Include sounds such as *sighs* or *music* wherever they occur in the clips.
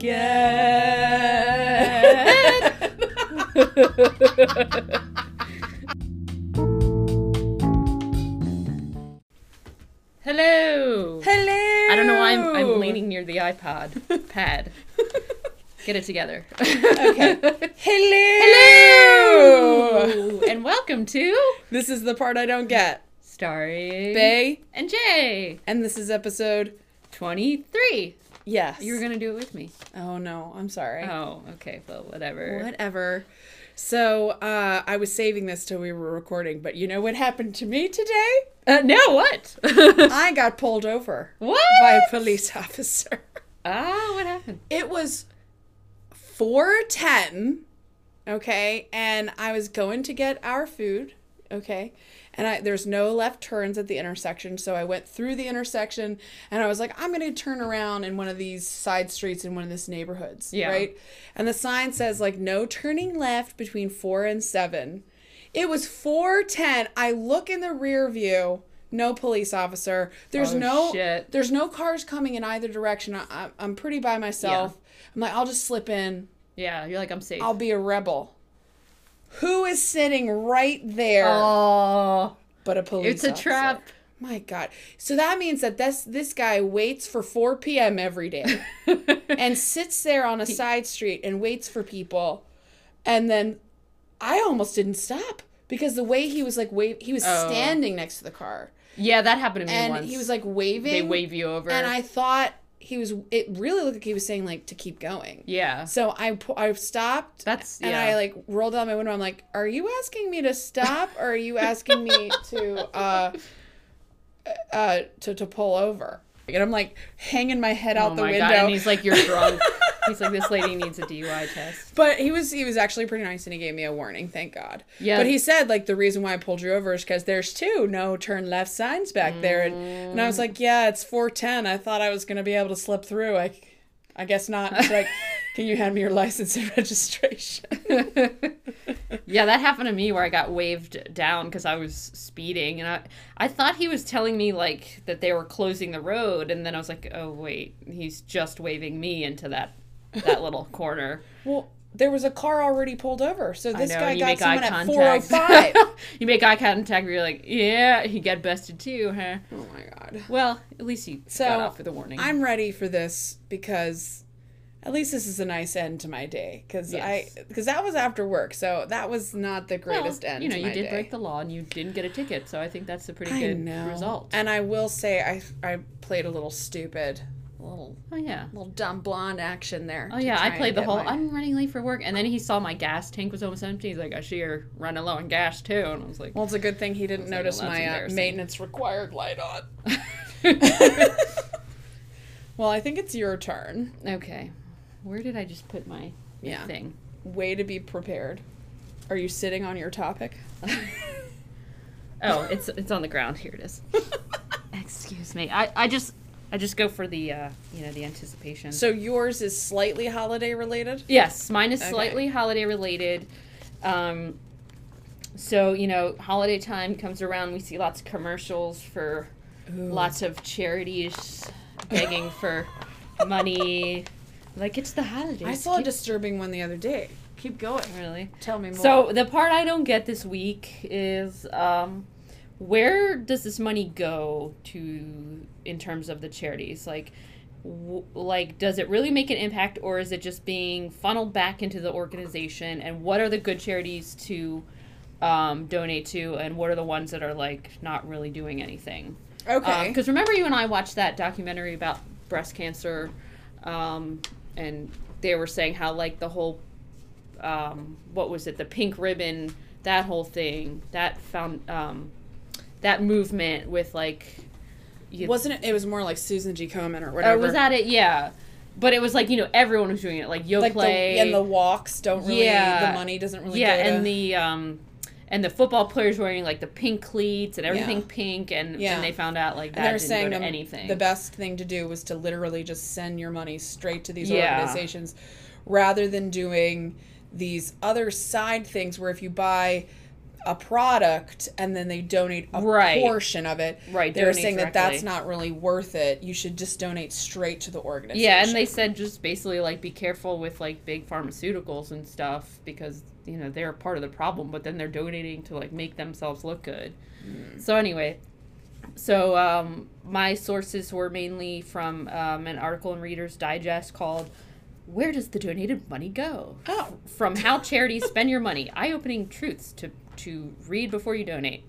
Hello. Hello. I don't know why I'm, I'm leaning near the iPod pad. Get it together. Okay. Hello. Hello. and welcome to This is the part I don't get. Starry Bay, and Jay. and this is episode. 23. Yes. You were going to do it with me. Oh no, I'm sorry. Oh, okay. Well, whatever. Whatever. So uh, I was saving this till we were recording, but you know what happened to me today? Uh, no, what? I got pulled over *laughs* what? by a police *laughs* officer. Ah, what happened? It was 410, okay? And I was going to get our food, okay? And I, there's no left turns at the intersection, so I went through the intersection and I was like, I'm going to turn around in one of these side streets in one of these neighborhoods, Yeah. right? And the sign says like no turning left between 4 and 7. It was 410. I look in the rear view, no police officer. There's Oh, no shit. there's no cars coming in either direction. I, I, I'm pretty by myself. Yeah. I'm like, I'll just slip in. Yeah, you're like, I'm safe. I'll be a rebel. Who is sitting right there oh, but a police it's a officer? trap. My God. So that means that this this guy waits for 4 p.m. every day *laughs* and sits there on a side street and waits for people. And then I almost didn't stop because the way he was like wave he was Oh. standing next to the car Yeah, that happened to me and once. he was like waving. they wave you over. and I thought he was it really looked like he was saying like to keep going. yeah. So I I stopped. That's- and yeah. I like rolled down my window. I'm like, "Are you asking me to stop, or are you asking me to uh, uh, to to pull over?" And I'm like hanging my head out oh the window. god! And he's like, "You're drunk." *laughs* he's like, "This lady needs a DUI test." *laughs* but he was he was actually pretty nice, and he gave me a warning. Thank God. Yeah. But he said like the reason why I pulled you over is because there's two no turn left signs back there, and, and I was like, mm. "Yeah, it's 410. I thought I was gonna be able to slip through. I, I guess not." It's like, *laughs* "Can you hand me your license and *laughs* registration?" Yeah, that happened to me where I got waved down because I was speeding, and I I thought he was telling me like that they were closing the road, and then I was like, "Oh wait, he's just waving me into that that little corner." Well, there was a car already pulled over, so this know, guy got make eye someone at contact. 405. *laughs* you make eye contact, where you're like, "Yeah, he got busted too, huh?" oh my god. Well, at least you So, got off for the warning. I'm ready for this because at least this is a nice end to my day cuz Yes. I cuz that was after work. So that was not the Well, greatest end You know, you did day. break the law and you didn't get a ticket, so I think that's a pretty I good know. result. And I will say I I played a little stupid, little Oh yeah. little dumb blonde action there. Oh yeah, I played the whole. my- I'm running late for work, and then he saw my gas tank was almost empty. He's like, "I see you're running low on gas too," and I was like, Well, it's a good thing he didn't like, notice well, my uh, maintenance required light on. *laughs* *laughs* well, I think it's your turn. "Okay, where did I just put my Yeah. thing?" Way to be prepared. Are you sitting on your topic? *laughs* Oh, it's it's on the ground. Here it is. Excuse me. I I just I just go for the uh you know the anticipation. So yours is slightly holiday related? Yes, mine is Okay. slightly holiday related. Um, so you know, holiday time comes around, we see lots of commercials for lots of charities begging *laughs* for money. Like it's the holidays. I saw a disturbing one the other day. Keep going. really. Tell me more. So the part I don't get this week is um, where does this money go to in terms of the charities? Like, w- like does it really make an impact, or is it just being funneled back into the organization? And what are the good charities to um, donate to, and what are the ones that are like not really doing anything? okay. Because remember, you and I watched that documentary about breast cancer, um, and they were saying how like the whole, um, what was it, the pink ribbon, that whole thing, that found, um, that movement with like, you, Wasn't it? It was more like Susan G. Komen or whatever. or was that it? Yeah, but it was like you know everyone was doing it, like Yoplait, like the and the walks don't really Yeah. the money doesn't really yeah, go to, and the um, and the football players wearing like the pink cleats and everything Yeah. pink, and Yeah. and they found out like and that they're didn't saying go to the, anything. the best thing to do was to literally just send your money straight to these Yeah. organizations rather than doing these other side things where if you buy a product and then they donate a Right. portion of it. Right, They were donate saying that that's not really worth it. You should just donate straight to the organization. Yeah, and they said just basically like be careful with like big pharmaceuticals and stuff because you know they're part of the problem, but then they're donating to like make themselves look good. So anyway, so um, my sources were mainly from um, an article in Reader's Digest called "Where Does the Donated Money Go?" Oh, from How Charities Spend Your Money: Eye-opening truths to to read before you donate.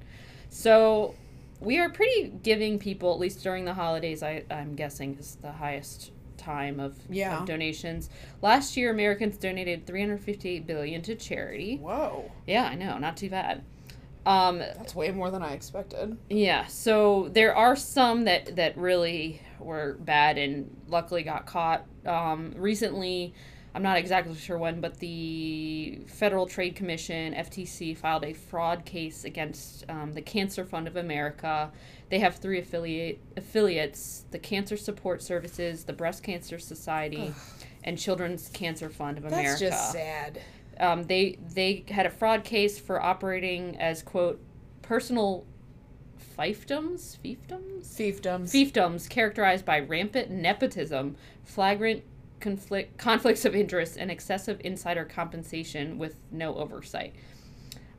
So we are pretty giving people, at least during the holidays. I I'm guessing is the highest time of, Yeah. of donations. Last year, Americans donated 358 billion to charity. whoa. Yeah, I know, not too bad. Um, That's way more than I expected. yeah, so there are some that that really were bad and luckily got caught. Um, recently, I'm not exactly sure when, but the Federal Trade Commission (FTC) filed a fraud case against um, the Cancer Fund of America. They have three affiliate affiliates: the Cancer Support Services, the Breast Cancer Society, and Children's Cancer Fund of That's America That's just sad. um, they they had a fraud case for operating as quote personal fiefdoms fiefdoms Fiefdoms. fiefdoms characterized by rampant nepotism flagrant conflict conflicts of interest and excessive insider compensation with no oversight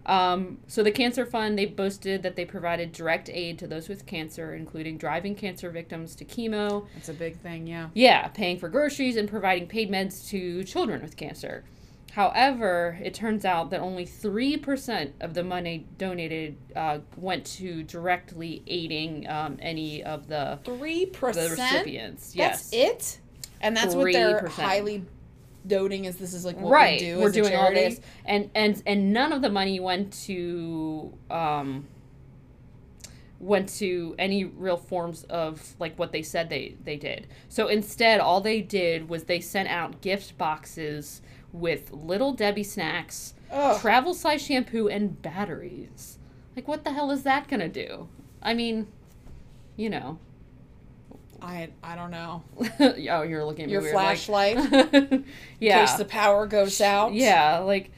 um, so the cancer fund they boasted that they provided direct aid to those with cancer including driving cancer victims to chemo That's a big thing, yeah. yeah, paying for groceries and providing paid meds to children with cancer. However, it turns out that only 3% of the money donated uh, went to directly aiding um, any of the, Three the percent. recipients. That's Yes. it. And that's what they're highly doting is this is like what right. we do We're doing all this. And, and, and none of the money went to. Um, went to any real forms of like what they said they they did. So instead all they did was they sent out gift boxes with little Debbie snacks, Ugh. travel size shampoo and batteries. Like what the hell is that going to do? I mean, you know. I I don't know. *laughs* oh, you're looking at me Your weird, like- flashlight *laughs* yeah. in case the power goes out. Yeah, like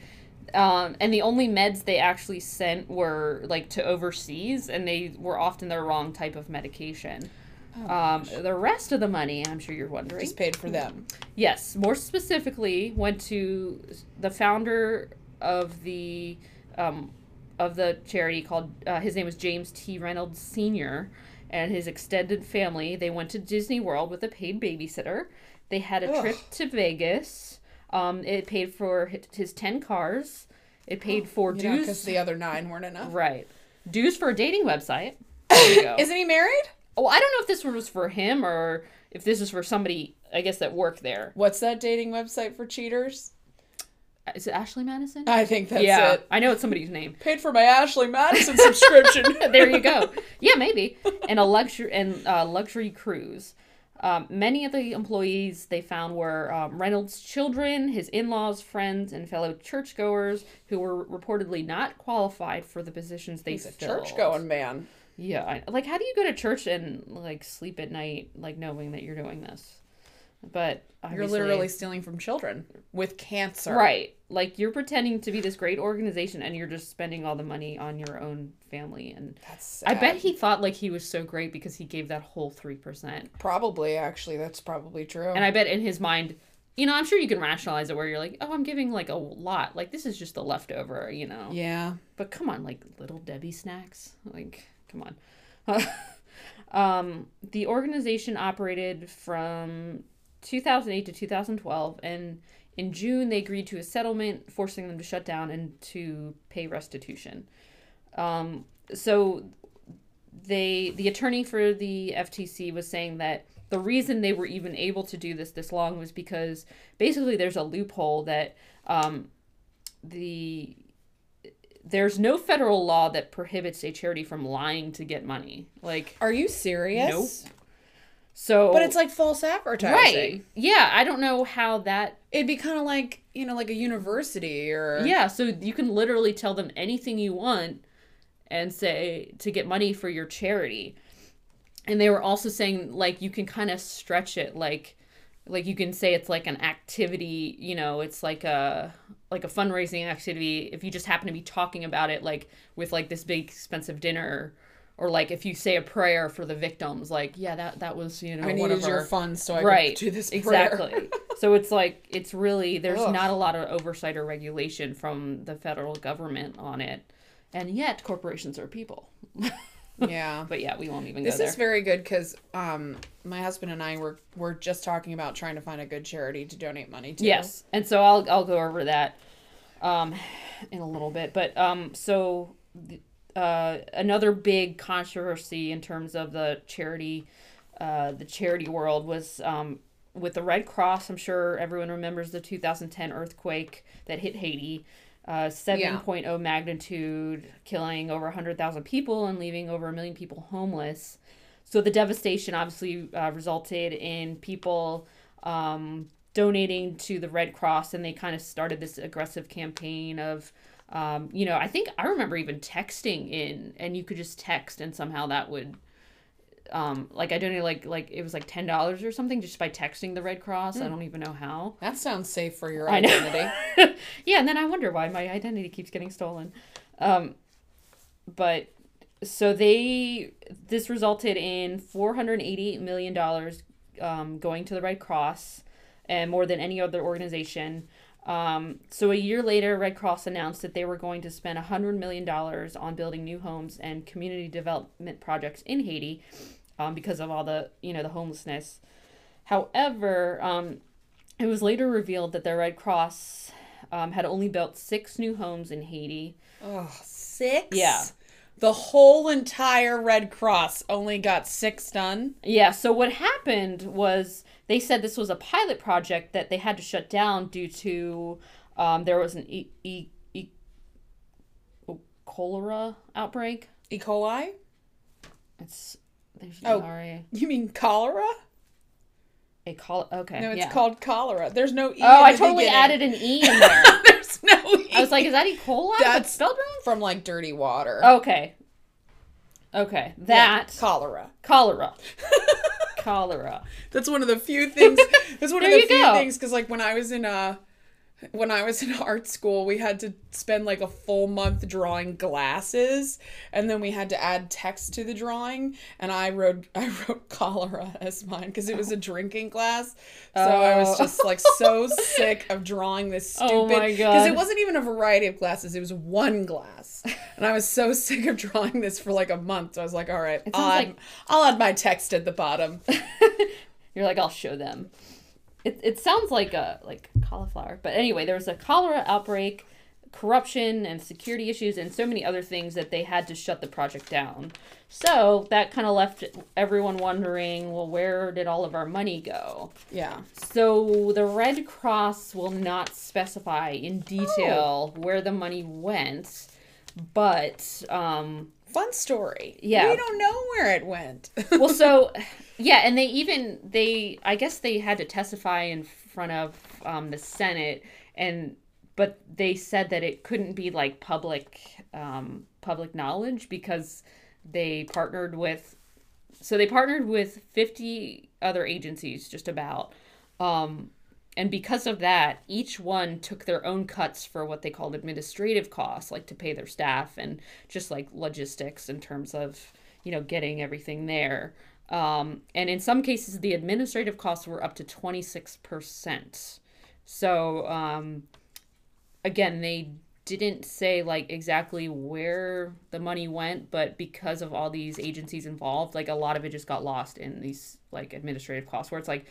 um and the only meds they actually sent were like to overseas and they were often the wrong type of medication. Oh, um the rest of the money, I'm sure you're wondering. just paid for them. Yes, more specifically, went to the founder of the um, of the charity called. Uh, his name was James T. Reynolds Sr. and his extended family. They went to Disney World with a paid babysitter. They had a Ugh. trip to Vegas. Um, it paid for his ten cars. It paid *gasps* for dues. because the other nine weren't enough. right, dues for a dating website. *laughs* There you go. Isn't he married? oh, I don't know if this one was for him or if this is for somebody. I guess that worked there. What's that dating website for cheaters? Is it Ashley Madison? I think that's yeah, it. I know it's somebody's name. Paid for my Ashley Madison subscription. *laughs* there you go. *laughs* Yeah, maybe. And a luxury and uh, luxury cruise. Um, many of the employees they found were um, Reynolds' children, his in-laws, friends, and fellow churchgoers who were reportedly not qualified for the positions they He's a filled. church going man. Yeah, I, like how do you go to church and like sleep at night, like knowing that you're doing this? But You're literally stealing from children with cancer. Right. Like you're pretending to be this great organization and you're just spending all the money on your own family and That's I bet he thought like he was so great because he gave that whole 3%. Probably, actually, that's probably true. And I bet in his mind, you know, I'm sure you can rationalize it where you're like, "Oh, I'm giving like a lot. Like this is just a leftover, you know." yeah. But come on, like little Debbie snacks. Like, come on. *laughs* um, the organization operated from 2008 to 2012, and in June they agreed to a settlement, forcing them to shut down and to pay restitution. Um, so they, the attorney for the FTC was saying that the reason they were even able to do this this long was because basically there's a loophole that um, the there's no federal law that prohibits a charity from lying to get money. Like, Are you serious? Nope. So. But it's like false advertising. right. Yeah, I don't know how that. It'd be kind of like, you know, like a university or. Yeah, so you can literally tell them anything you want and say to get money for your charity. And they were also saying, like, you can kind of stretch it. Like, like you can say it's like an activity you know it's like a like a fundraising activity if you just happen to be talking about it like with like this big expensive dinner or like if you say a prayer for the victims like yeah that that was you know I needed of your funds so I right could do this prayer. exactly *laughs* so it's like it's really there's Ugh. not a lot of oversight or regulation from the federal government on it and yet corporations are people *laughs* yeah. but yeah we won't even This go there is very good because um, my husband and I were were just talking about trying to find a good charity to donate money to. Yes, and so I'll I'll go over that um, in a little bit. But um, so uh, another big controversy in terms of the charity, uh, the charity world was um, with the Red Cross. I'm sure everyone remembers the 2010 earthquake that hit Haiti. Uh, 7.0 magnitude, killing over 100,000 people and leaving over a million people homeless. So the devastation obviously uh, resulted in people um, donating to the Red Cross, and they kind of started this aggressive campaign of, um, you know, I think I remember even texting in, and you could just text, and somehow that would, um, like I donated like like it was like ten dollars or something just by texting the Red Cross. I don't even know how. That sounds safe for your identity. *laughs* yeah, and then I wonder why my identity keeps getting stolen. Um, but so they this resulted in four hundred eighty million dollars um, going to the Red Cross, and more than any other organization. Um, so a year later, Red Cross announced that they were going to spend hundred million dollars on building new homes and community development projects in Haiti, um, because of all the you know the homelessness. However, um, it was later revealed that the Red Cross um, had only built six new homes in Haiti. oh, six. Yeah. The whole entire Red Cross only got six done. Yeah, so what happened was they said this was a pilot project that they had to shut down due to um, there was an e- e- e- cholera outbreak. E. coli? It's there's Oh. RA. You mean cholera? A col- okay. No, it's yeah. called cholera. There's no e. Oh, I totally added an e in *laughs* there. There's no e. I was like, is that E. coli? But That's- spelled wrong. from like dirty water. Okay. Okay, Yeah, that cholera. cholera. *laughs* cholera. That's one of the few things. That's one of the you few go. things because like when I was in uh when I was in *laughs* art school, we had to spend like a full month drawing glasses, and then we had to add text to the drawing. And I wrote *laughs* I wrote cholera as mine because it was a drinking glass. So I was Oh. just like so *laughs* sick of drawing this oh stupid. Oh my Because God. it wasn't even a variety of glasses; it was one glass, and I was so sick of drawing this for like a month. So I was like, "All right, I'll add, like- I'll add my text at the bottom." You're like, I'll show them. It, it sounds like a like cauliflower, but anyway, there was a cholera outbreak, corruption and security issues, and so many other things that they had to shut the project down. So that kind of left everyone wondering, well, where did all of our money go? Yeah. So the Red Cross will not specify in detail Oh. where the money went, but um, Fun story. Yeah. We don't know where it went. *laughs* well so yeah and they even they i guess they had to testify in front of um, the senate and but they said that it couldn't be like public um, public knowledge because they partnered with so they partnered with 50 other agencies just about um, and because of that each one took their own cuts for what they called administrative costs like to pay their staff and just like logistics in terms of you know getting everything there. Um, and in some cases the administrative costs were up to 26% so um, again they didn't say like exactly where the money went but because of all these agencies involved like a lot of it just got lost in these like administrative costs where it's like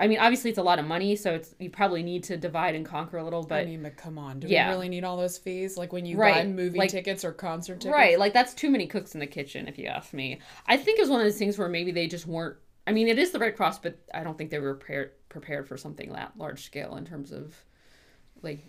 i mean obviously it's a lot of money so it's you probably need to divide and conquer a little but I mean, but come on. Do Yeah. we really need all those fees? Like when you buy movie like- tickets or concert tickets? Right, like that's too many cooks in the kitchen, if you ask me. I think it's one of those things where maybe they just weren't. I mean, it is the Red Cross, but I don't think they were prepared prepared for something that large scale in terms of like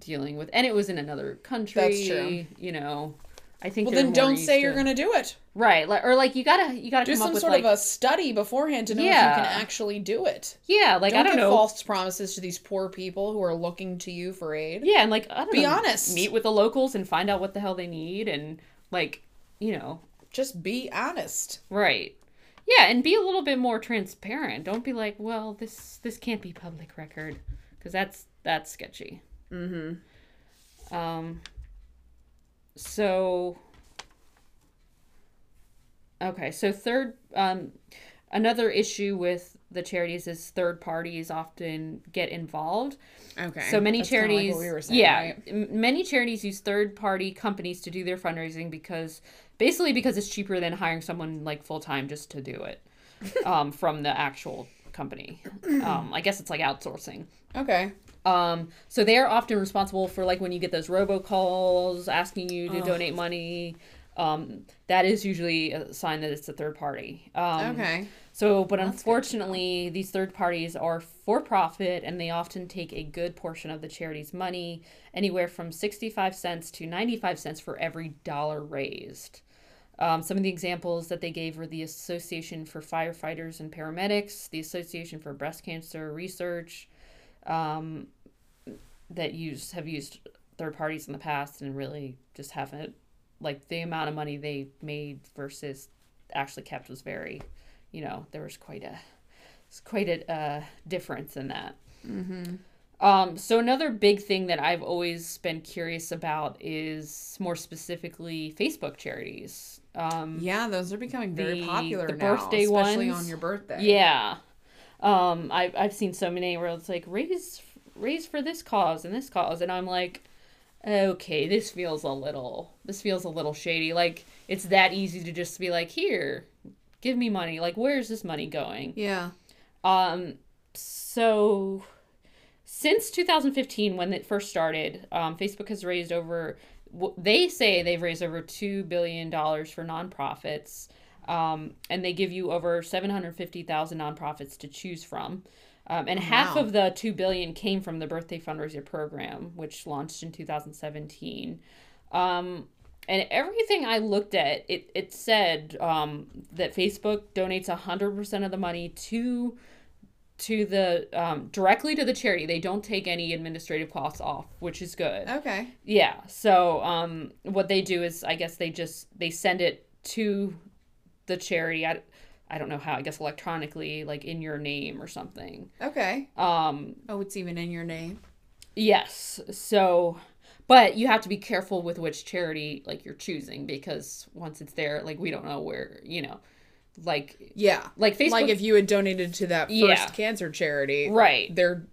dealing with. And it was in another country. That's true. You know, I think. Well, then don't say you're going to do it. Right, like, or like you gotta you gotta Do come some up with sort like of a study beforehand to know if you can actually do it. yeah, like Don't, I don't give know. false promises to these poor people who are looking to you for aid. Yeah, and like I don't Be know, honest. Meet with the locals and find out what the hell they need, and like you know, Just be honest. Right. Yeah, and be a little bit more transparent. Don't be like, well, this this can't be public record, because that's that's sketchy. Mm-hmm. Um. So. Okay, so third, um, another issue with the charities is third parties often get involved. Okay. So many That's like charities, what we saying, yeah, right? m- many charities use third party companies to do their fundraising because basically because it's cheaper than hiring someone like full time just to do it *laughs* um, from the actual company. Um, I guess it's like outsourcing. Okay. Um, so they're often responsible for like when you get those robocalls asking you to donate money. Um, that is usually a sign that it's a third party. Um, Okay. so, but unfortunately, these third parties are for profit and they often take a good portion of the charity's money, anywhere from 65 cents to 95 cents for every dollar raised. Um, some of the examples that they gave were the Association for Firefighters and Paramedics, the Association for Breast Cancer Research, um, that use have used third parties in the past and really just haven't like the amount of money they made versus actually kept was very you know there was quite a it's quite a uh, difference in that um, so another big thing that i've always been curious about is more specifically facebook charities um, Yeah, those are becoming very The- popular the now, birthday especially ones. on your birthday. yeah um, I, i've seen so many where it's like raise raise for this cause and this cause and i'm like okay this feels a little this feels a little shady like it's that easy to just be like here give me money like where's this money going Yeah. um, so since 2015, when it first started, um, Facebook has raised over. They say they've raised over two billion dollars for nonprofits, um, and they give you over 750,000 nonprofits to choose from. Um, and half Wow. of the two billion came from the birthday fundraiser program, which launched in 2017. Um, and everything I looked at, it, it said um, that Facebook donates 100% of the money to to the um, directly to the charity. They don't take any administrative costs off, which is good. Okay. Yeah. So um, what they do is, I guess they just they send it to the charity. I, I don't know how. I guess electronically, like in your name or something. Okay. Um, Oh, it's even in your name. Yes. So, but you have to be careful with which charity like you're choosing because once it's there, like we don't know where you know, like Yeah. like Facebook. Like if you had donated to that first Yeah. cancer charity, right. they're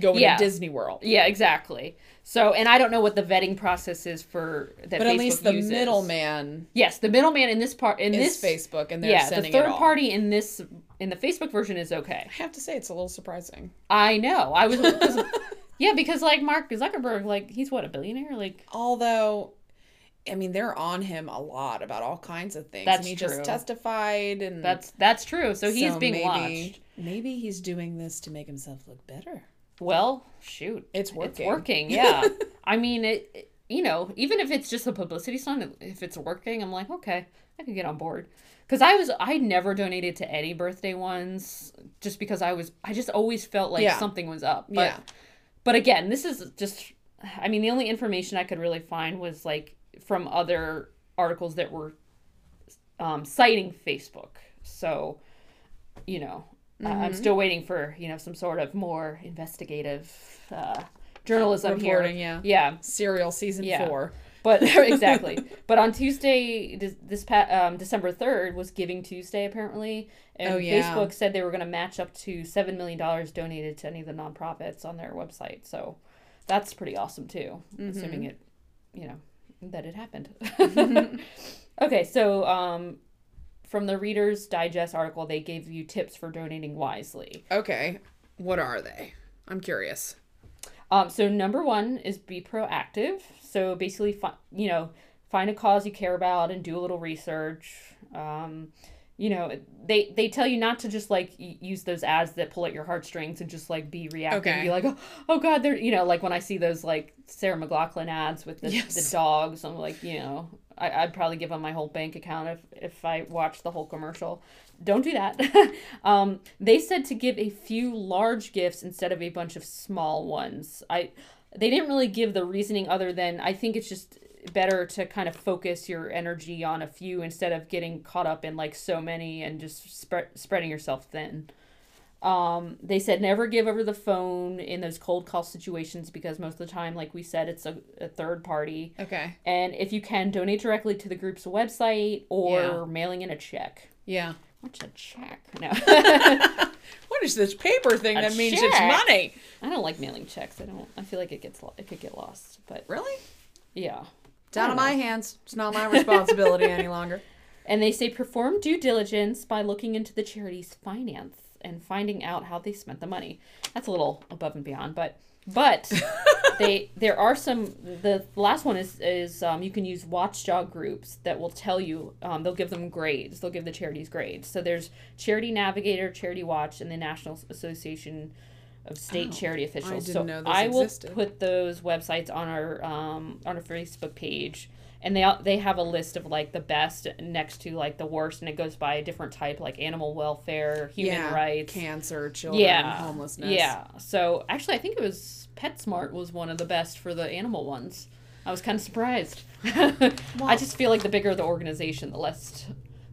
going Yeah. to Disney World. Yeah. Exactly. So, and I don't know what the vetting process is for that. But Facebook at least the uses. middleman Yes, the middleman in this part in is this Facebook, and they're Yeah, the third party in this in the Facebook version is okay. I have to say, it's a little surprising. I know. I was, *laughs* yeah, because like Mark Zuckerberg, like he's what a billionaire. Like Although, I mean, they're on him a lot about all kinds of things. That's and he true. just testified, and that's that's true. So he's so being maybe, watched. Maybe he's doing this to make himself look better. Well, shoot. It's working. It's working, *laughs* yeah. I mean, it, it- you know, even if it's just a publicity stunt, if it's working, I'm like, okay, I can get on board. Because I was, I never donated to any birthday ones just because I was, I just always felt like Yeah. something was up. But, yeah. but again, this is just, I mean, the only information I could really find was like from other articles that were um, citing Facebook. So, you know, I- I'm Mm-hmm. still waiting for, you know, some sort of more investigative uh, journalism Reporting, here. yeah. Yeah. Serial season Yeah. four. But *laughs* *laughs* exactly. But on Tuesday, this, this pa- um, December 3rd was Giving Tuesday, apparently. And Oh, yeah. Facebook said they were going to match up to $7 million donated to any of the nonprofits on their website. So that's pretty awesome, too, assuming Mm-hmm. it, you know, that it happened. *laughs* okay, so um, from the Reader's Digest article, they gave you tips for donating wisely. Okay. What are they? I'm curious. Um, so number one is be proactive. So basically, fi- you know, find a cause you care about and do a little research. Um, you know, they they tell you not to just like y- use those ads that pull at your heartstrings and just like be reactive. and Okay. Be like, oh, oh God, they're you know, like when I see those like Sarah McLachlan ads with the, Yes. the dogs, I'm like, you know, I, I'd probably give them my whole bank account if if I watched the whole commercial. Don't do that. *laughs* um, they said to give a few large gifts instead of a bunch of small ones. I they didn't really give the reasoning other than I think it's just better to kind of focus your energy on a few instead of getting caught up in like so many and just spread spreading yourself thin. Um, they said never give over the phone in those cold call situations because most of the time, like we said, it's a, a third party. Okay. And if you can, donate directly to the group's website or Yeah. mailing in a check. Yeah. What's a check? No. *laughs* What is this paper thing A that means it's money? I don't like mailing checks. I don't. I feel like it gets it could get lost. But Really? yeah. It's out of my hands. It's not my responsibility any longer. *laughs* And they say perform due diligence by looking into the charity's finance and finding out how they spent the money. That's a little above and beyond, but but *laughs* they there are some. The last one is is um, you can use watchdog groups that will tell you. Um, they'll give them grades. They'll give the charities grades. So there's Charity Navigator, Charity Watch, and the National Association of State Charity Officials. didn't so know those I will existed. put those websites on our um, on our Facebook page and they they have a list of like the best next to like the worst and it goes by a different type like animal welfare human yeah. rights. Cancer, children, yeah. homelessness. yeah. So actually i think it was petsmart was one of the best for the animal ones. I was kind of surprised. *laughs* I just feel like the bigger the organization the less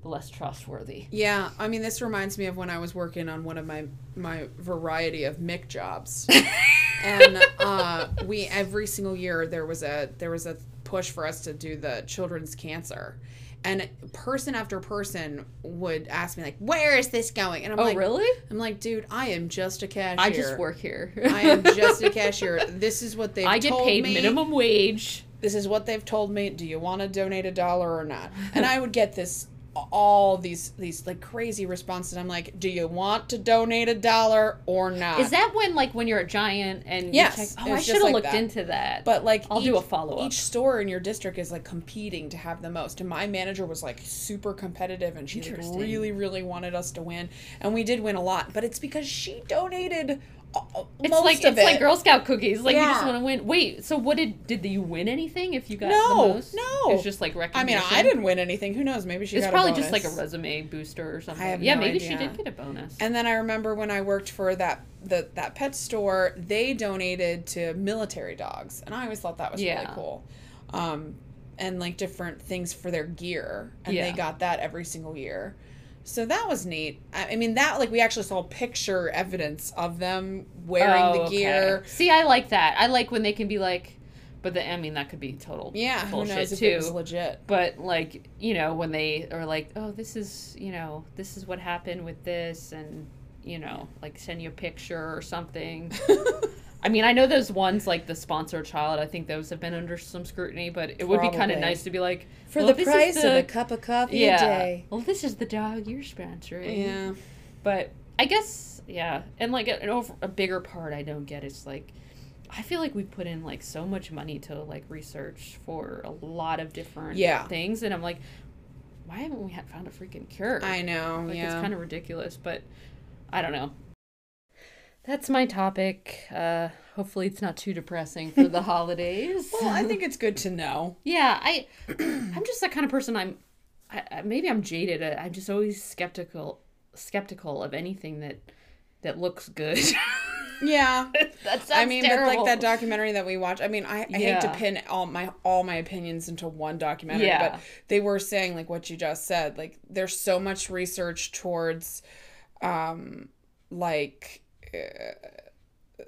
the less trustworthy. Yeah, I mean, this reminds me of when I was working on one of my my variety of Mick jobs, *laughs* and uh, we every single year there was a there was a push for us to do the children's cancer, and person after person would ask me like, "Where is this going?" And I'm oh like, really "I'm like, dude, I am just a cashier. i just work here I am *laughs* just a cashier. This is what they've I get paid me. minimum wage this is what they've told me do you want to donate a dollar or not and i would get this all these these like crazy responses. I'm like do you want to donate a dollar or not? Is that when, like, when you're a giant and you Yes, check- oh, I should have like looked that. into that. but like I'll each, do a follow-up. each store in your district is like competing to have the most. And my manager was like super competitive and she like, really really wanted us to win. And we did win a lot. But it's because she donated it's most like it's it like Girl Scout cookies. Like you just want to win. Wait, so what did did you win anything? If you got No, the most? no. It was just like recognition. i mean i didn't win anything who knows maybe she It's probably just like a resume booster or something. yeah, no maybe she did get a bonus. And then I remember when I worked for that the that pet store, they donated to military dogs, and I always thought that was really cool. Um, and like different things for their gear, and they got that every single year. So that was neat. I, I mean, that like we actually saw picture evidence of them wearing Oh, the okay. gear. See, I like that. I like when they can be like, but the, I mean that could be total Yeah, bullshit too. legit? but like you know when they are like oh this is you know this is what happened with this and you know like send you a picture or something *laughs* i mean i know those ones like the sponsor child i think those have been under some scrutiny but it would be kind of nice to be like For well, the this is price of a cup of coffee yeah a day. well this is the dog you're sponsoring Yeah. but i guess yeah and like an over a bigger part i don't get is like I feel like we put in like so much money to like research for a lot of different Yeah. things, and I'm like, why haven't we had found a freaking cure? I know. like yeah. it's kind of ridiculous, but I don't know. That's my topic. Uh, hopefully, it's not too depressing for the *laughs* holidays. well, I think it's good to know. yeah, I, *clears throat* I'm just that kind of person. I'm, I, maybe I'm jaded. I, I'm just always skeptical, skeptical of anything that, that looks good. *laughs* Yeah. that sounds I mean, but like that documentary that we watched. I mean, I, I hate to pin all my all my opinions into one documentary, Yeah. but they were saying like what you just said. Like, there's so much research towards, um, like, uh,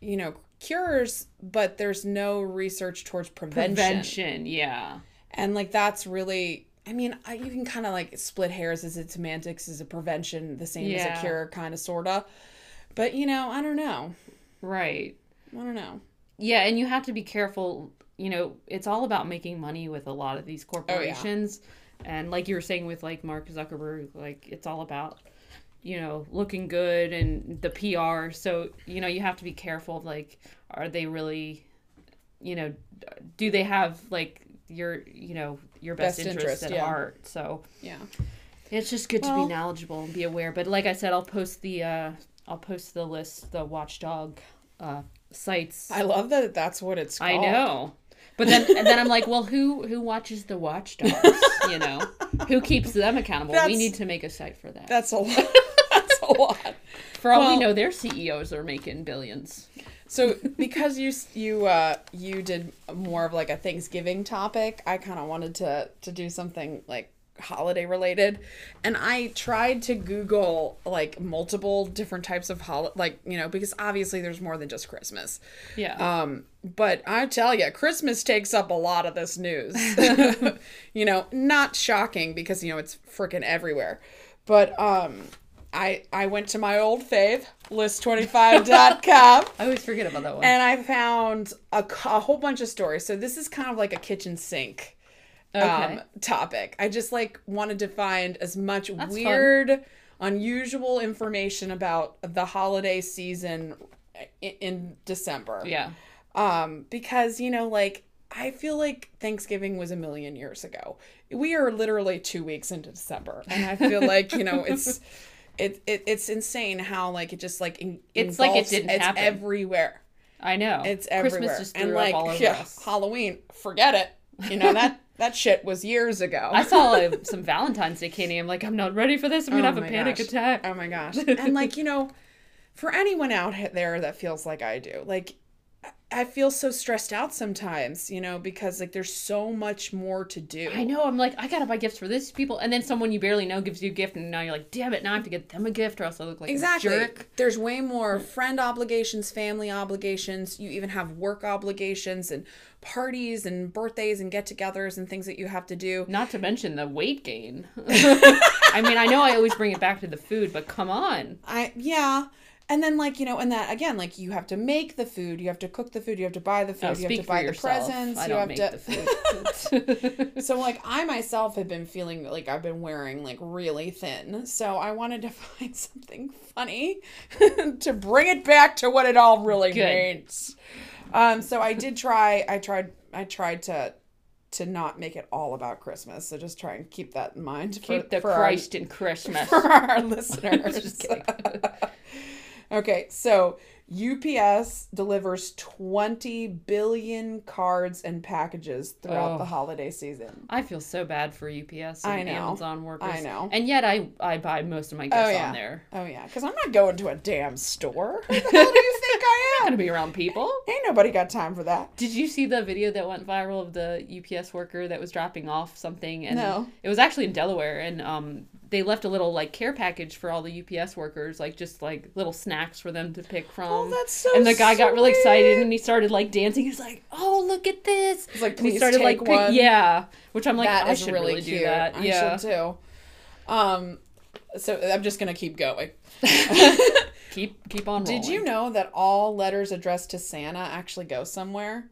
you know, cures, but there's no research towards prevention. prevention. Yeah. And like that's really. I mean, I, you can kind of like split hairs. Is it semantics? Is it prevention the same as a cure? Kind of, sorta. But you know, I don't know. Right. I don't know. Yeah, and you have to be careful. You know, it's all about making money with a lot of these corporations. oh, yeah. And like you were saying with like Mark Zuckerberg, like it's all about, you know, looking good and the PR. So, you know, you have to be careful. Like, are they really, you know, do they have like your, you know, your best, Best interest, interest, at yeah. heart? So Yeah. it's just good to be knowledgeable and be aware. But like I said, I'll post the, uh, I'll post the list, the watchdog, uh, sites. I love that that's what it's called. I know. But then and then I'm like, well, who who watches the watchdogs? You know, *laughs* who keeps them accountable? That's- we need to make a site for that. That's a lot. *laughs* *laughs* For all well- we know, their CEOs are making billions. So because you you uh you did more of like a Thanksgiving topic, I kind of wanted to to do something like holiday related and i tried to google like multiple different types of holiday like you know because obviously there's more than just christmas Yeah. um, but I tell you, Christmas takes up a lot of this news. *laughs* *laughs* you know, not shocking because you know it's freaking everywhere. But um, I I went to my old fave, list25.com. *laughs* I always forget about that one. And I found a, a, whole bunch of stories. So this is kind of like a kitchen sink okay. um, topic. I just like wanted to find as much That's fun. weird, unusual information about the holiday season in, in December yeah. um because you know like i feel like thanksgiving was a million years ago we are literally two weeks into december and i feel *laughs* like you know it's it, it it's insane how like it just like in, It's like it didn't it's happen. everywhere I know. it's Christmas everywhere just and like all over yeah, us. halloween forget it you know that *laughs* that shit was years ago I saw *laughs* some Valentine's Day candy. I'm like, I'm not ready for this. I'm gonna Oh have a panic gosh. attack. Oh my gosh. *laughs* And like, you know, for anyone out there that feels like I do, like I- feel so stressed out sometimes, you know, because like there's so much more to do. I know. I'm like, I gotta buy gifts for these people, and then someone you barely know gives you a gift, and now you're like, damn it, now I have to get them a gift, or else I look like Exactly. a jerk. There's way more friend obligations, family obligations. You even have work obligations and parties and birthdays and get-togethers and things that you have to do. Not to mention the weight gain. *laughs* I mean, I know I always bring it back to the food, but come on. I yeah. And then like, you know, and that again, like you have to make the food, you have to cook the food, you have to buy the food, Oh, you have to for buy the presents, I you have to. *laughs* So like I myself have been feeling like I've been wearing like really thin. So I wanted to *laughs* find something funny *laughs* to bring it back to what it all really Good. means. Um so I did try I tried I tried to to not make it all about Christmas. So just try and keep that in mind for, Keep the for our- Christ in Christmas. for our listeners. Okay, so UPS delivers 20 billion cards and packages throughout Oh. the holiday season. I feel so bad for UPS and I know. Amazon workers. I know. And yet I I buy most of my gifts Oh, yeah. on there. Oh yeah, because I'm not going to a damn store. *laughs* Who the hell do you think I I'm am? gonna be around people. *laughs* Ain't nobody got time for that. Did you see the video that went viral of the UPS worker that was dropping off something? And No. It was actually in Delaware, and um, they left a little like care package for all the UPS workers, like just like little snacks for them to pick from. Oh, that's so And the guy got really excited, and he started like dancing. He's like, "Oh, look at this!" It's like, and he "Please started like, take pick- one." yeah, which I'm like, that I should really, really, do that. I yeah, should too. Um, so I'm just gonna keep going. *laughs* *laughs* keep keep on. Did you know that all letters addressed to Santa actually go somewhere?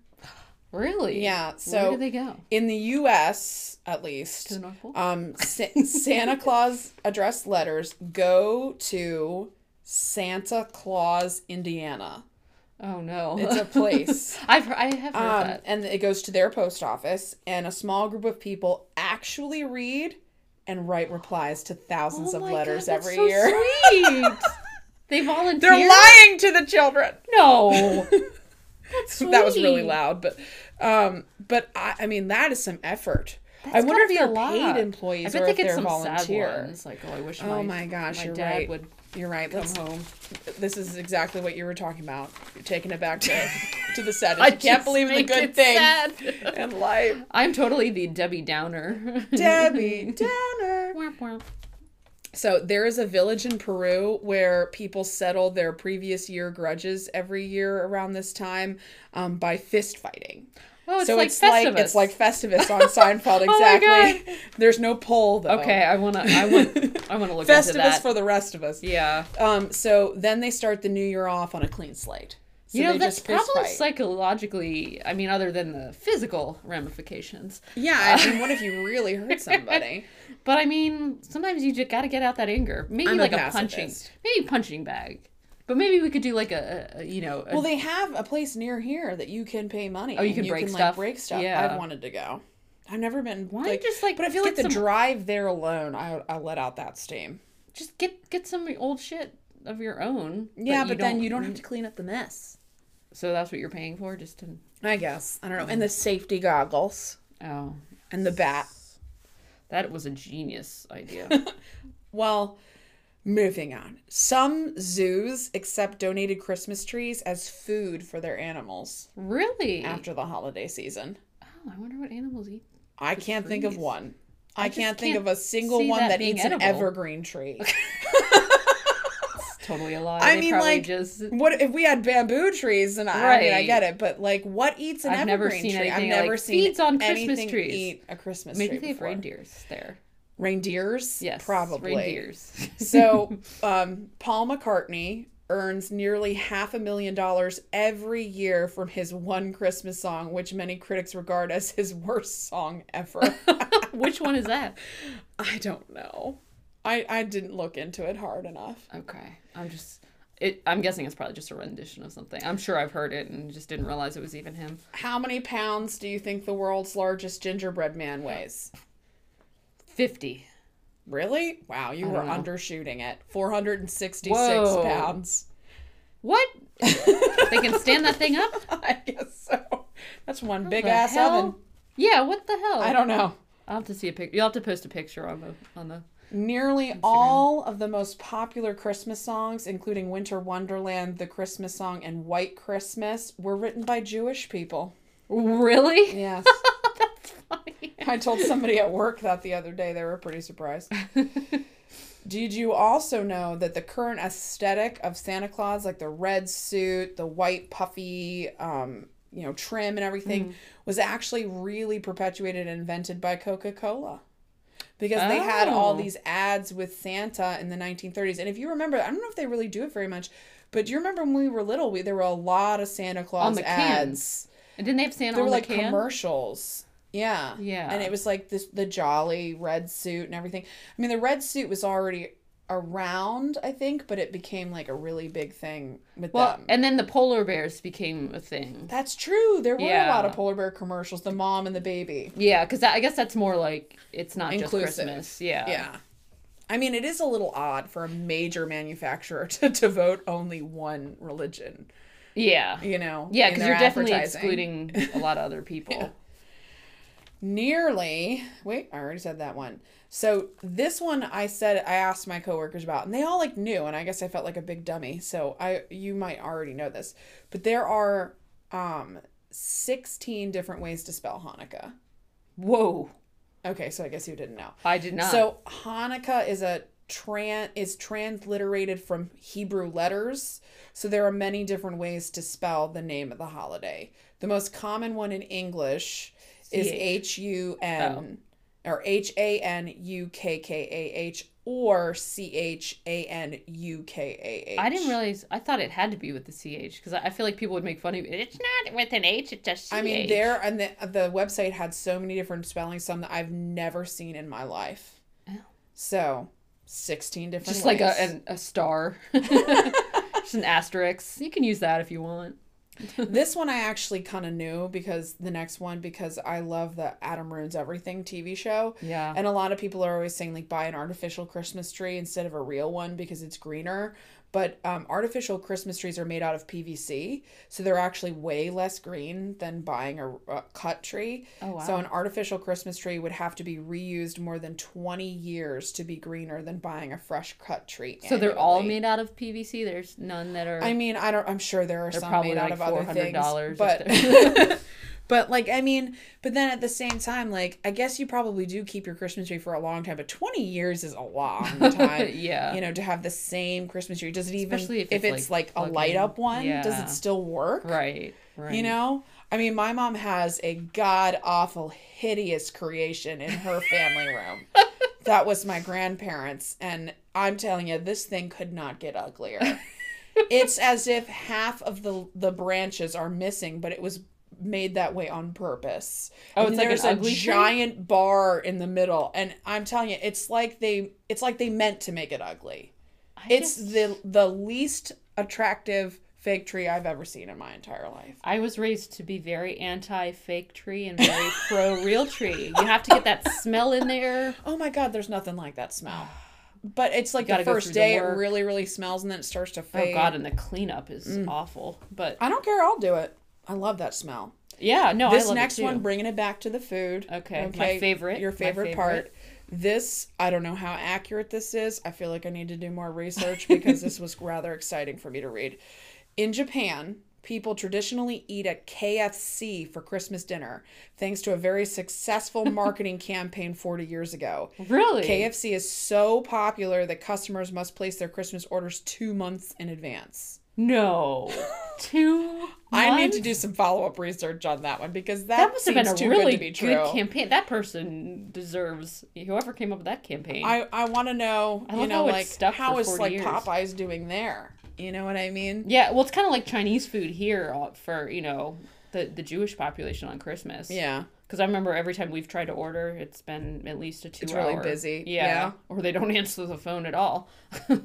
Really? Yeah. So where do they go? in the U.S. at least, To the North Pole. um, Sa- Santa Claus address letters go to Santa Claus, Indiana. oh no, It's a place. *laughs* I've heard, I have heard Um, that. and it goes to their post office, and a small group of people actually read and write replies to thousands Oh of my letters God, that's every so year. Sweet. *laughs* they volunteer. They're lying to the children. No. *laughs* That's that was really loud, but um, but I, I mean that is some effort. I wonder if be a they're lot. paid employees I bet or they if get they're some volunteer. sad. Like, oh, I wish Oh my, my gosh, my you're dad right. would You're right. come Let's, home. this is exactly what you were talking about. You're taking it back to *laughs* *laughs* to the sad. I can't believe in the good sad. *laughs* in life. I'm totally the Debbie Downer. Debbie Downer. Womp womp. So there is a village in Peru where people settle their previous year grudges every year around this time um, by fist fighting. Oh, it's so like it's like it's like Festivus on *laughs* Seinfeld. Oh Exactly. *laughs* There's no pole though. Okay, I wanna, I want, I wanna look into Festivus that. for the rest of us. yeah, Um. So then they start the new year off on a clean slate. So you know that's probably fight. psychologically. I mean, other than the physical ramifications. Yeah. I mean, what if you really hurt *laughs* somebody? But I mean, sometimes you just got to get out that anger. Maybe I'm like a, punching, maybe punching bag. But maybe we could do like a, a you know, a, Well, they have a place near here that you can pay money. Oh, you can break like stuff? break stuff. Yeah. I've wanted to go. I've never been. Why like, just, like, But I feel like the some- drive there alone, I I let out that steam. just get get some old shit of your own. Yeah, that but then you don't have to clean up the mess. So that's what you're paying for, just to. I guess I don't know. And mm. the safety goggles Oh, and the bat. that was a genius idea. *laughs* Well, Moving on. Some zoos accept donated Christmas trees as food for their animals Really? after the holiday season. Oh, I wonder what animals eat. I can't think of one. I, just can't think can't of a single one that that, eats an evergreen tree. *laughs* It's totally a lie. I They mean, like, just what if we had bamboo trees? And I, I mean, I get it, but like, what eats an I've never evergreen seen tree? I've never like seen feeds on Christmas trees. eat a Christmas maybe tree. they have reindeers there. Reindeers, Yes, probably. reindeers. So, *laughs* um, Paul McCartney earns nearly half a million dollars every year from his one Christmas song, which many critics regard as his worst song ever. *laughs* Which one is that? I don't know. I, I didn't look into it hard enough. Okay, I'm just. It, I'm guessing it's probably just a rendition of something. I'm sure I've heard it and just didn't realize it was even him. How many pounds do you think the world's largest gingerbread man weighs? Fifty. Really? Wow, you were know. undershooting it. 466 Whoa. pounds. What? *laughs* they can stand that thing up? *laughs* I guess so. That's one big ass hell? oven. Yeah. What the hell? I don't know. I'll have to see a pic. You'll have to post a picture on the on the. Nearly all of the most popular Christmas songs, including Winter Wonderland, The Christmas Song, and White Christmas, were written by Jewish people. Really? Yes. *laughs* *laughs* I told somebody at work that the other day. They were pretty surprised. *laughs* Did you also know that the current aesthetic of Santa Claus, like the red suit, the white puffy, um, you know, trim and everything, was actually really perpetuated and invented by Coca Cola? Because they had all Oh. these ads with Santa in the 1930s. And if you remember, I don't know if they really do it very much, but do you remember when we were little, we, there were a lot of Santa Claus the ads. cans. And didn't they have Santa They on were the like can? commercials. Yeah. Yeah. And it was like this the jolly red suit and everything. I mean the red suit was already around, I think, but it became like a really big thing with Well, them. and then the polar bears became a thing. That's true. There were a lot of polar bear commercials, the mom and the baby. Yeah, because I guess that's more like it's not Inclusive. just Christmas. Yeah. Yeah. I mean, it is a little odd for a major manufacturer *laughs* to devote only one religion, Yeah. you know. Yeah, because you're definitely excluding a lot of other people. *laughs* nearly wait i already said that one. So this one i said i asked my coworkers about and they all like knew and i guess i felt like a big dummy. So i you might already know this but there are um 16 different ways to spell hanukkah. Whoa. okay so i guess you didn't know. I did not. so hanukkah is a tran is transliterated from hebrew letters. So there are many different ways to spell the name of the holiday. The most common one in english is H U N oh. or H A N U K K A H or C H A N U K A H. I didn't realize. I thought it had to be with the ch because I feel like people would make fun of it. It's not with an h. It's just. I mean, there and the the website had so many different spellings, some that I've never seen in my life. Oh. So, sixteen different. just like a an, a star, *laughs* just an asterisk. You can use that if you want. *laughs* this one I actually kind of knew because the next one because I love the Adam Ruins Everything TV show. Yeah. And a lot of people are always saying like buy an artificial Christmas tree instead of a real one because it's greener. But um, artificial Christmas trees are made out of PVC, so they're actually way less green than buying a, a cut tree. Oh, wow. So an artificial Christmas tree would have to be reused more than twenty years to be greener than buying a fresh cut tree. So they're all made out of PVC. There's none that are. I mean, I don't. I'm sure there are some made out of other things, $400 if but *laughs* *laughs* but like I mean, but then at the same time, like I guess you probably do keep your Christmas tree for a long time, but 20 years is a long *laughs* time. Yeah. you know, to have the same Christmas tree. Does it even Especially if if, it's, it's, like, like, a light up one? Does it still work? right. Right. You know. I mean, my mom has a god awful, hideous creation in her family room. *laughs* that was my grandparents, and I'm telling you, this thing could not get uglier. *laughs* it's as if half of the the branches are missing, but it was made that way on purpose. Oh, And it's like an there's a giant bar in the middle, and I'm telling you, it's like they it's like they meant to make it ugly. I It's just- the the least attractive fake tree I've ever seen in my entire life. I was raised to be very anti fake tree and very *laughs* pro real tree. You have to get that smell in there. *laughs* Oh my god, there's nothing like that smell. *sighs* But it's like the first through the day it really, really smells and then it starts to fade. Oh god, and the cleanup is Mm. awful. But I don't care, I'll do it. I love that smell. yeah, no, this I love next one, bringing it back to the food. Okay, my favorite, Your favorite, favorite. part. This, I don't know how accurate this is. I feel like I need to do more research because this was *laughs* rather exciting for me to read. In Japan, people traditionally eat at KFC for Christmas dinner, thanks to a very successful *laughs* marketing campaign 40 years ago. Really? KFC is so popular that customers must place their Christmas orders two months in advance. No. *laughs* Two. I need to do some follow up research on that one because that, That must have been a really good be good, campaign. That person deserves whoever came up with that campaign. I, I want to know, I you know, like how is 40 like years. Popeyes doing there? You know what I mean? yeah, well, it's kind of like Chinese food here for you know the the Jewish population on Christmas. Yeah. Because I remember every time we've tried to order, it's been at least a two. It's really hour- busy. Yeah, Yeah. Or they don't *laughs* answer the phone at all. *laughs*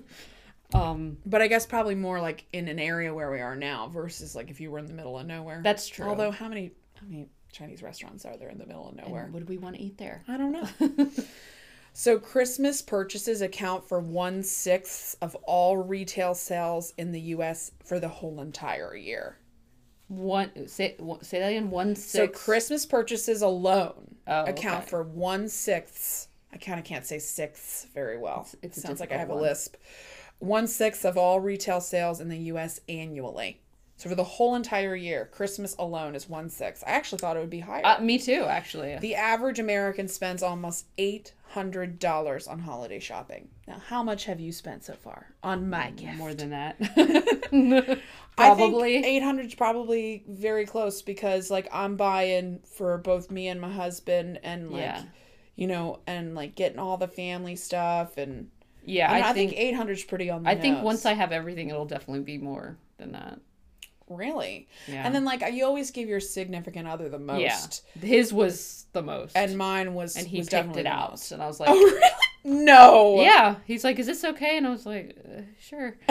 um, But I guess probably more like in an area where we are now versus like if you were in the middle of nowhere. that's true. Although how many how many Chinese restaurants are there in the middle of nowhere? And would we want to eat there? I don't know. *laughs* so Christmas purchases account for one sixth of all retail sales in the U.S. for the whole entire year. One say say that again. One sixth. So. Christmas purchases alone Oh, account okay. for one sixth. I kind of can't say sixths very well. It's- it's a Sounds like I have difficult a lisp. One sixth of all retail sales in the U.S. annually. So for the whole entire year, Christmas alone is one sixth. I actually thought it would be higher. Uh, me too, actually. the average American spends almost eight hundred dollars on holiday shopping. Now, how much have you spent so far on my gift? More than that. *laughs* Probably. think 800 is probably very close because like I'm buying for both me and my husband and like Yeah. you know and like getting all the family stuff and yeah, I, I, think, think 800 is pretty on the I think once I have everything, it'll definitely be more than that. really Yeah. and then like you always give your significant other the most Yeah, his was the most, and mine was and he was picked it out, most. and I was *laughs* like, oh really no "Yeah." He's like, "Is this okay?" And I was like, uh, "Sure." *laughs* *laughs*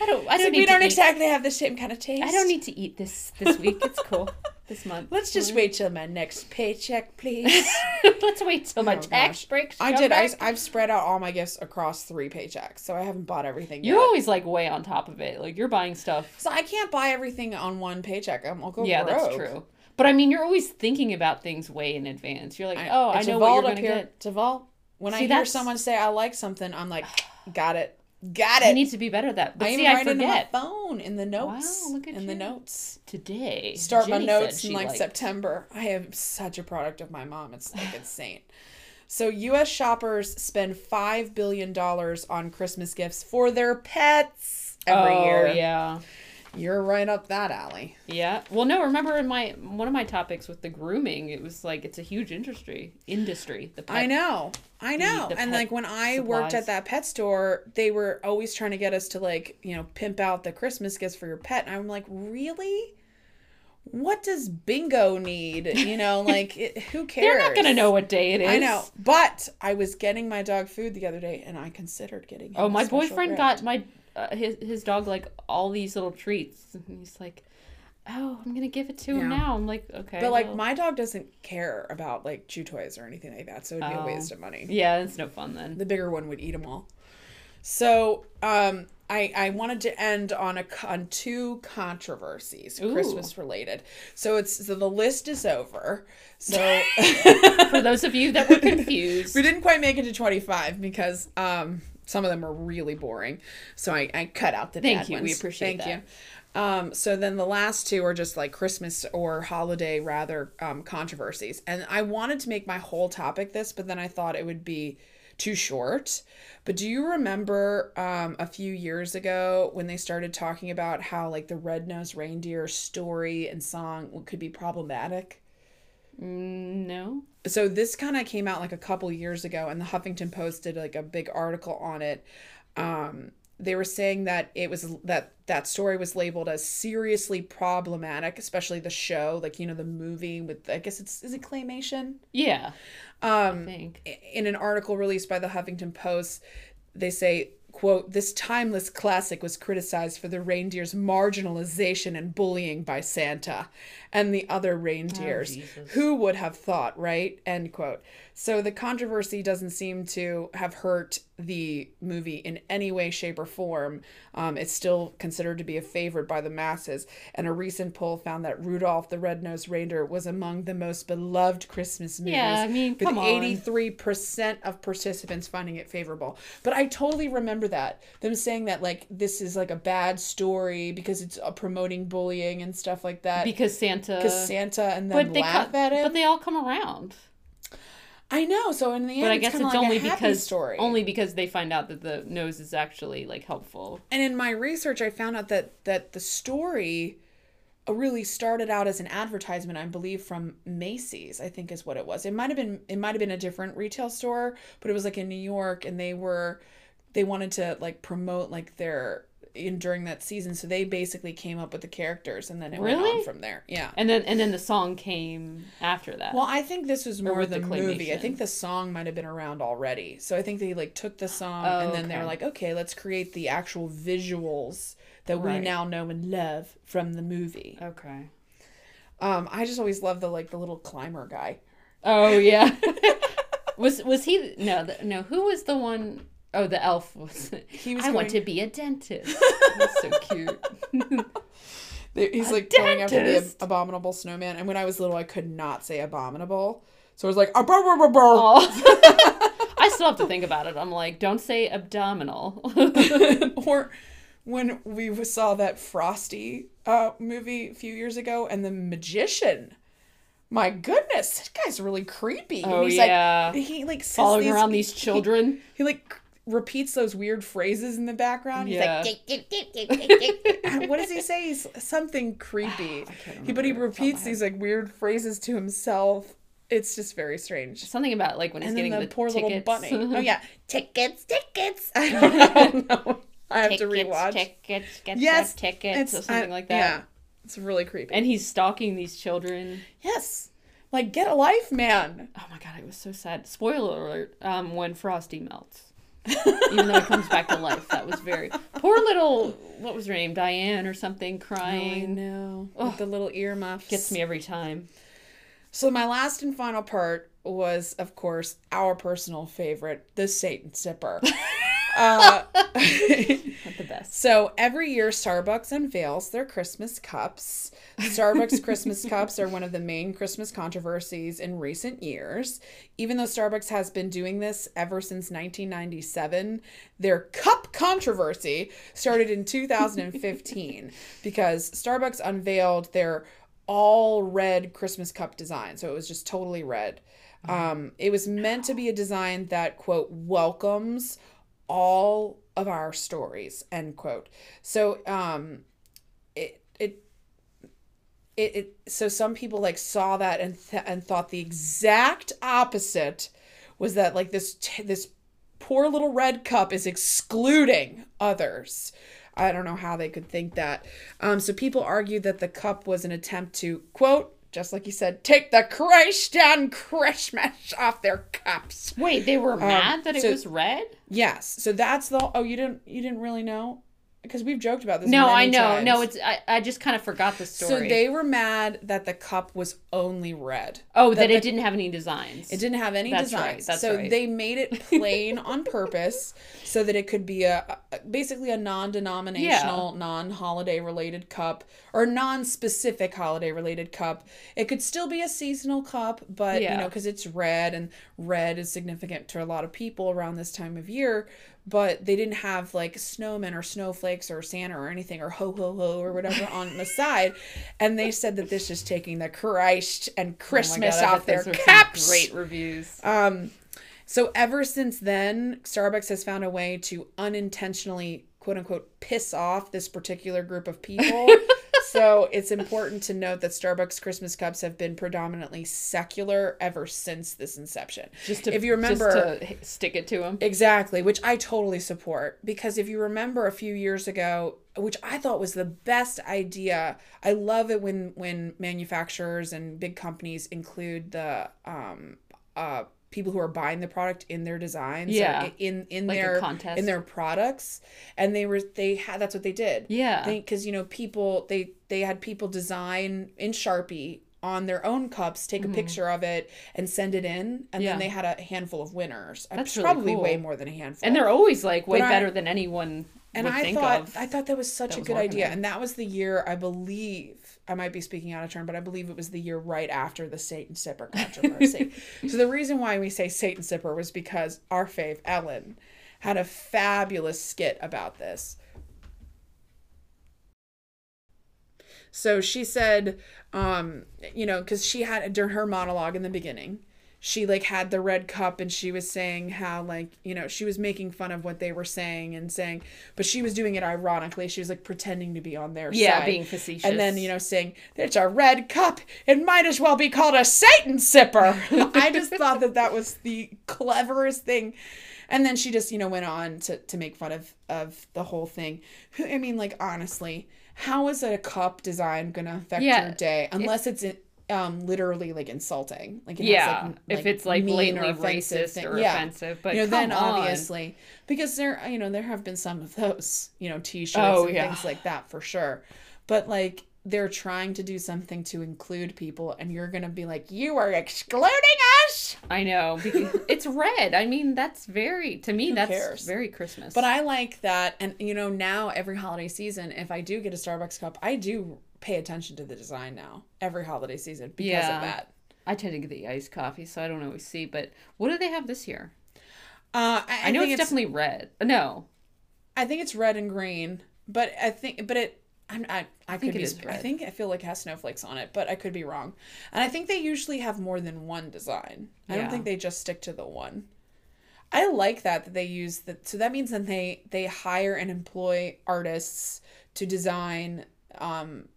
I don't. I don't we need don't exactly have the same kind of taste I don't need to eat this this week. It's *laughs* cool. This month. let's just wait till my next paycheck *laughs* please Let's wait till my Oh, tax. I did I, back. I've spread out all my gifts across three paychecks so I haven't bought everything You're yet. always like way on top of it. Like you're buying stuff. So I can't buy everything on one paycheck. I'm, I'll go Yeah, broke. that's true. But I mean, you're always thinking about things way in advance. You're like, I, oh, I know what you're gonna get. It's a vault. When I hear that's- someone say I like something, I'm like, got it, got it. I need to be better at that. But I see, I write into my forget. phone in the notes. Wow, look at in the notes. Today, Start my Jenny said notes in like liked- September. I am such a product of my mom. It's like insane. So U.S. shoppers spend five billion dollars on Christmas gifts for their pets every oh, year. yeah, You're right up that alley. yeah. Well, no, remember in my one of my topics with the grooming, it was like it's a huge industry. Industry. The pet. I know. I know. the and like when I worked at that pet store, they were always trying to get us to like, you know, pimp out the Christmas gifts for your pet. And I'm like, really? What does Bingo need? You know, *laughs* like it, who cares? They're not gonna know what day it is. I know. But I was getting my dog food the other day and I considered getting Oh, my boyfriend got my uh, his his dog like all these little treats, and he's like, "Oh, I'm gonna give it to him Yeah. now." I'm like, "Okay." But like well, my dog doesn't care about like chew toys or anything like that, so it'd be Oh. a waste of money. yeah, it's no fun then. the bigger one would eat them all. So, um, I I wanted to end on a on two controversies, Ooh. Christmas related. So it's so the list is over. So *laughs* For those of you that were *laughs* confused, we didn't quite make it to twenty five because um some of them are really boring. So I I cut out the Thank you. We ones. appreciate Thank you. Um, so then the last two are just like Christmas or holiday rather um, controversies. And I wanted to make my whole topic this, but then I thought it would be too short. But do you remember um, a few years ago when they started talking about how like the red-nosed reindeer story and song could be problematic? Mm, no. So this kind of came out like a couple years ago and the huffington post did like a big article on it. Um they were saying that it was that that story was labeled as seriously problematic especially the show like you know the movie with i guess it's is it claymation? Yeah, um I think. in an article released by the huffington post they say quote, this timeless classic was criticized for the reindeer's marginalization and bullying by Santa and the other reindeers. Oh, Jesus. Who would have thought, right? End quote. So the controversy doesn't seem to have hurt the movie in any way, shape, or form. Um, it's still considered to be a favorite by the masses. And a recent poll found that Rudolph the Red-Nosed Reindeer was among the most beloved Christmas movies. Yeah, I mean, with come on. 83% of participants finding it favorable. But I totally remember that. Them saying that, like, this is like a bad story because it's uh, promoting bullying and stuff like that. because Santa. Because Santa and then laugh co- at it. But they all come around. I know. So in the end, But I guess kinda it's like only because story. only because they find out that the nose is actually like helpful. And in my research, I found out that that the story really started out as an advertisement, I believe, from Macy's. I think is what it was. It might have been it might have been a different retail store, but it was like in New York, and they were they wanted to like promote like their in during that season, so they basically came up with the characters, and then it went on from there. Yeah. And then and then the song came after that. Well, I think this was more the, the movie. I think the song might have been around already. So I think they like took the song Oh, and then they were like, okay, let's create the actual visuals that we now know and love from the movie. okay. Um, I just always love the like the little climber guy. Oh yeah. *laughs* was was he no the, no who was the one oh the elf was *laughs* He was I want to be a dentist. *laughs* That's so cute. *laughs* He's A like going after the dentist. abominable snowman. And when I was little, I could not say abominable, so I was like. Oh. I still have to think about it. I'm like, don't say abdominal. or when we saw that Frosty uh, movie a few years ago, and the magician. My goodness, that guy's really creepy. And Oh, he's yeah. like, he like Following these, around these children. He, like repeats those weird phrases in the background. He's Yeah. like, *laughs* what does he say? He's something creepy. *sighs* He, but he remember off the top of my repeats these like weird phrases to himself. It's just very strange. Something about like when he's And then getting the, the, poor little bunny. Oh *laughs* yeah, tickets, tickets. *laughs* I don't know. I have to Tickets, rewatch. Tickets, get Yes, tickets, or something I- like that. Yeah, it's really creepy. And he's stalking these children. yes, like get a life, man. Oh my god, it was so sad. Spoiler alert, um, when Frosty melts. Even though he comes back to life. That was very poor little what was her name? Diane or something crying. Oh, I crying. know. With the little earmuffs. Gets me every time. So my last and final part was, of course, our personal favorite, the Satan Sipper. *laughs* uh, *laughs* the best. so every year, Starbucks unveils their Christmas cups. Starbucks Christmas cups are one of the main Christmas controversies in recent years. Even though Starbucks has been doing this ever since 1997, their cup controversy started in 2015 because Starbucks unveiled their all red Christmas cup design. So it was just totally red. Um, it was meant to be a design that, quote, welcomes all of our stories, end quote. So um, it, it, it, it, so some people like saw that and, th- and thought the exact opposite was that like this, t- this poor little red cup is excluding others. I don't know how they could think that. Um, so people argued that the cup was an attempt to quote, just like you said, take the Christ and Christmas off their cups. Wait, they were mad that it Um, was red? Yes. So that's the. Oh, you didn't. You didn't really know because we've joked about this. No, I know. times. No, it's I, I just kind of forgot the story. So they were mad that the cup was only red. oh, that, that it didn't have any designs. It didn't have any That's right, designs. that's so right. they made it *laughs* plain on purpose so that it could be a, a basically a non-denominational, non-holiday related cup or non-specific holiday related cup. It could still be a seasonal cup, but you know cuz it's red and red is significant to a lot of people around this time of year, but they didn't have like snowmen or snowflakes or Santa or anything or ho ho ho or whatever on the *laughs* side. And they said that this is taking the Christ and Oh Christmas God, I off their those were some caps. Great reviews. Um, so ever since then, Starbucks has found a way to unintentionally, quote unquote, piss off this particular group of people. *laughs* so it's important to note that Starbucks Christmas cups have been predominantly secular ever since this inception. just to, if you remember, to stick it to him. Exactly, which I totally support because if you remember a few years ago, which I thought was the best idea. I love it when when manufacturers and big companies include the um uh people who are buying the product in their designs Yeah. i- in in Like their contest. in their products and they were they had that's what they did Yeah. because you know people they they had people design in sharpie on their own cups take a picture of it and send it in and Mm-hmm. Yeah. then they had a handful of winners That's It's really probably cool. way more than a handful and they're always like way But I- better than anyone and I thought of. I thought that was such that a good idea, and that was the year I believe I might be speaking out of turn, but I believe it was the year right after the Satan Sipper controversy. *laughs* so the reason why we say Satan Sipper was because our fave Ellen had a fabulous skit about this. So she said, um, you know, because she had during her monologue in the beginning, she like had the red cup and she was saying how like you know she was making fun of what they were saying and saying, but she was doing it ironically. She was like pretending to be on their yeah, side. being facetious. And then, you know, saying, it's a red cup. It might as well be called a Satan sipper. *laughs* I just thought that that was the cleverest thing. And then she just, you know, went on to, to make fun of, of the whole thing. *laughs* I mean, like, honestly, how is a cup design going to affect Yeah, your day? Unless it's um, literally, like, insulting. Like, yeah, has, if it's like mean or blatantly racist thing. or Yeah offensive, but you know, then on. obviously, because there, you know, there have been some of those, you know, t-shirts Oh, and yeah. things like that for sure. But like, they're trying to do something to include people, and you're gonna be like, you are excluding us. I know because *laughs* it's red. I mean, that's very to me. that's cares? very Christmas. But I like that, and you know, now every holiday season, if I do get a Starbucks cup, I do pay attention to the design now every holiday season because Yeah. of that. I tend to get the iced coffee, so I don't always see. But what do they have this year? Uh, I, I, know think it's, definitely red. No, I think it's red and green, but I think, but it, I'm, I, I think could be. I think I feel like it has snowflakes on it, but I could be wrong. And I think they usually have more than one design. I don't think they just stick to the one. I like that that they use that. So that means that they they hire and employ artists to design um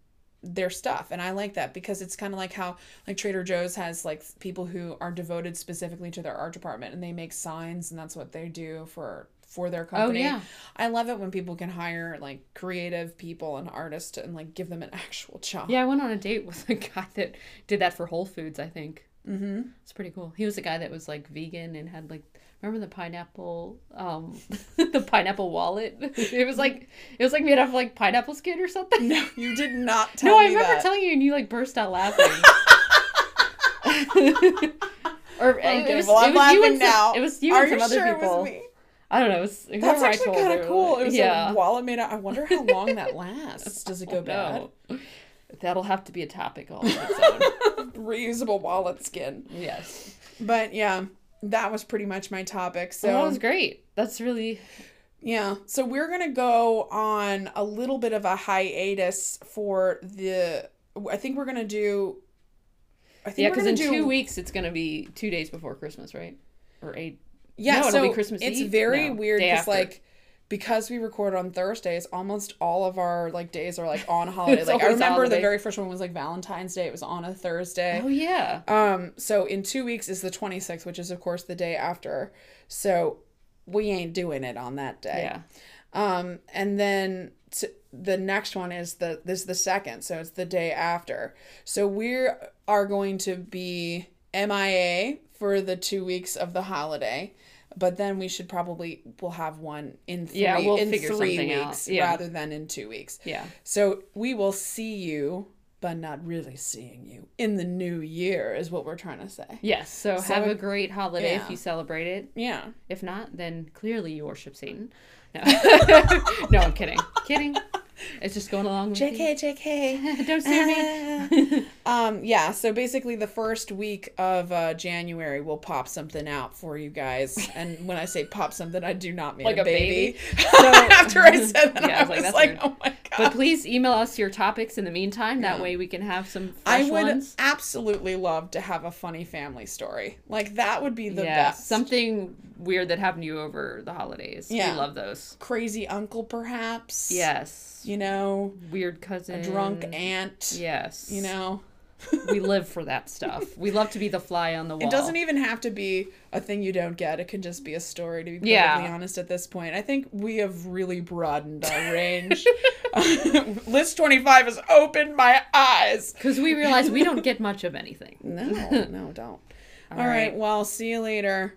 their stuff and i like that because it's kind of like how like trader joe's has like people who are devoted specifically to their art department and they make signs and that's what they do for for their company Oh, yeah. i love it when people can hire like creative people and artists and like give them an actual job yeah, I went on a date with a *laughs* guy that did that for Whole Foods. I think mm-hmm. it's pretty cool. He was a guy that was like vegan and had like remember the pineapple, um, *laughs* the pineapple wallet. *laughs* It was like it was like made out of like pineapple skin or something. no you did not *laughs* tell No, I remember that. telling you, and you like burst out laughing. or it was, well i'm it was you and some, now It was you are and some you other sure people. it was me I don't know. It was, That's actually kind of cool. like- It was yeah. a wallet made out. I wonder how long that lasts. Does it go bad? No. That'll have to be a topic all on its own. Reusable wallet skin. yes. But yeah, that was pretty much my topic. Oh, so So that was great. That's really yeah, so we're gonna go on a little bit of a hiatus for the. I think we're gonna do. I think yeah. Because in do two weeks it's gonna be two days before Christmas, right? Or eight. Yeah, No, it'll so be Christmas it's Eve? very No, weird because like because we record on Thursdays, almost all of our like days are like on *laughs* holiday. Like I remember the very first one was like Valentine's Day. It was on a Thursday. Oh yeah. Um, so in two weeks is the 26th, which is of course the day after. So we ain't doing it on that day. Yeah. Um, and then t- the next one is the this is the second, so it's the day after. So we are going to be MIA for the two weeks of the holiday. But then we should probably we'll have one in three Yeah, we'll in three weeks Yeah. rather than in two weeks. Yeah. So we will see you, but not really seeing you in the new year is what we're trying to say. Yes. So, So- have a great holiday yeah. if you celebrate it. Yeah. If not, then clearly you worship Satan. No, *laughs* *laughs* no, I'm kidding. Kidding. It's just going along with you. JK, JK. Don't sue me. Ah. Um, yeah, so basically the first week of uh, January we'll pop something out for you guys. *laughs* And when I say pop something, I do not mean Like a, a baby. baby? *laughs* *laughs* After I said that, Yeah, I was like, like, that's weird. oh my god. But please email us your topics in the meantime. That way we can have some I would ones. absolutely love to have a funny family story. Like that would be the yeah, best. something weird that happened to you over the holidays. Yeah. We love those. crazy uncle perhaps. Yes. You know, Weird cousin. a drunk aunt. Yes. You know. We live for that stuff. We love to be the fly on the wall. It doesn't even have to be a thing you don't get. It can just be a story, to be perfectly Yeah. honest, at this point. I think we have really broadened our range. *laughs* List 25 has opened my eyes. Because we realize we don't get much of anything. No, *laughs* no, don't. All right. Well, see you later.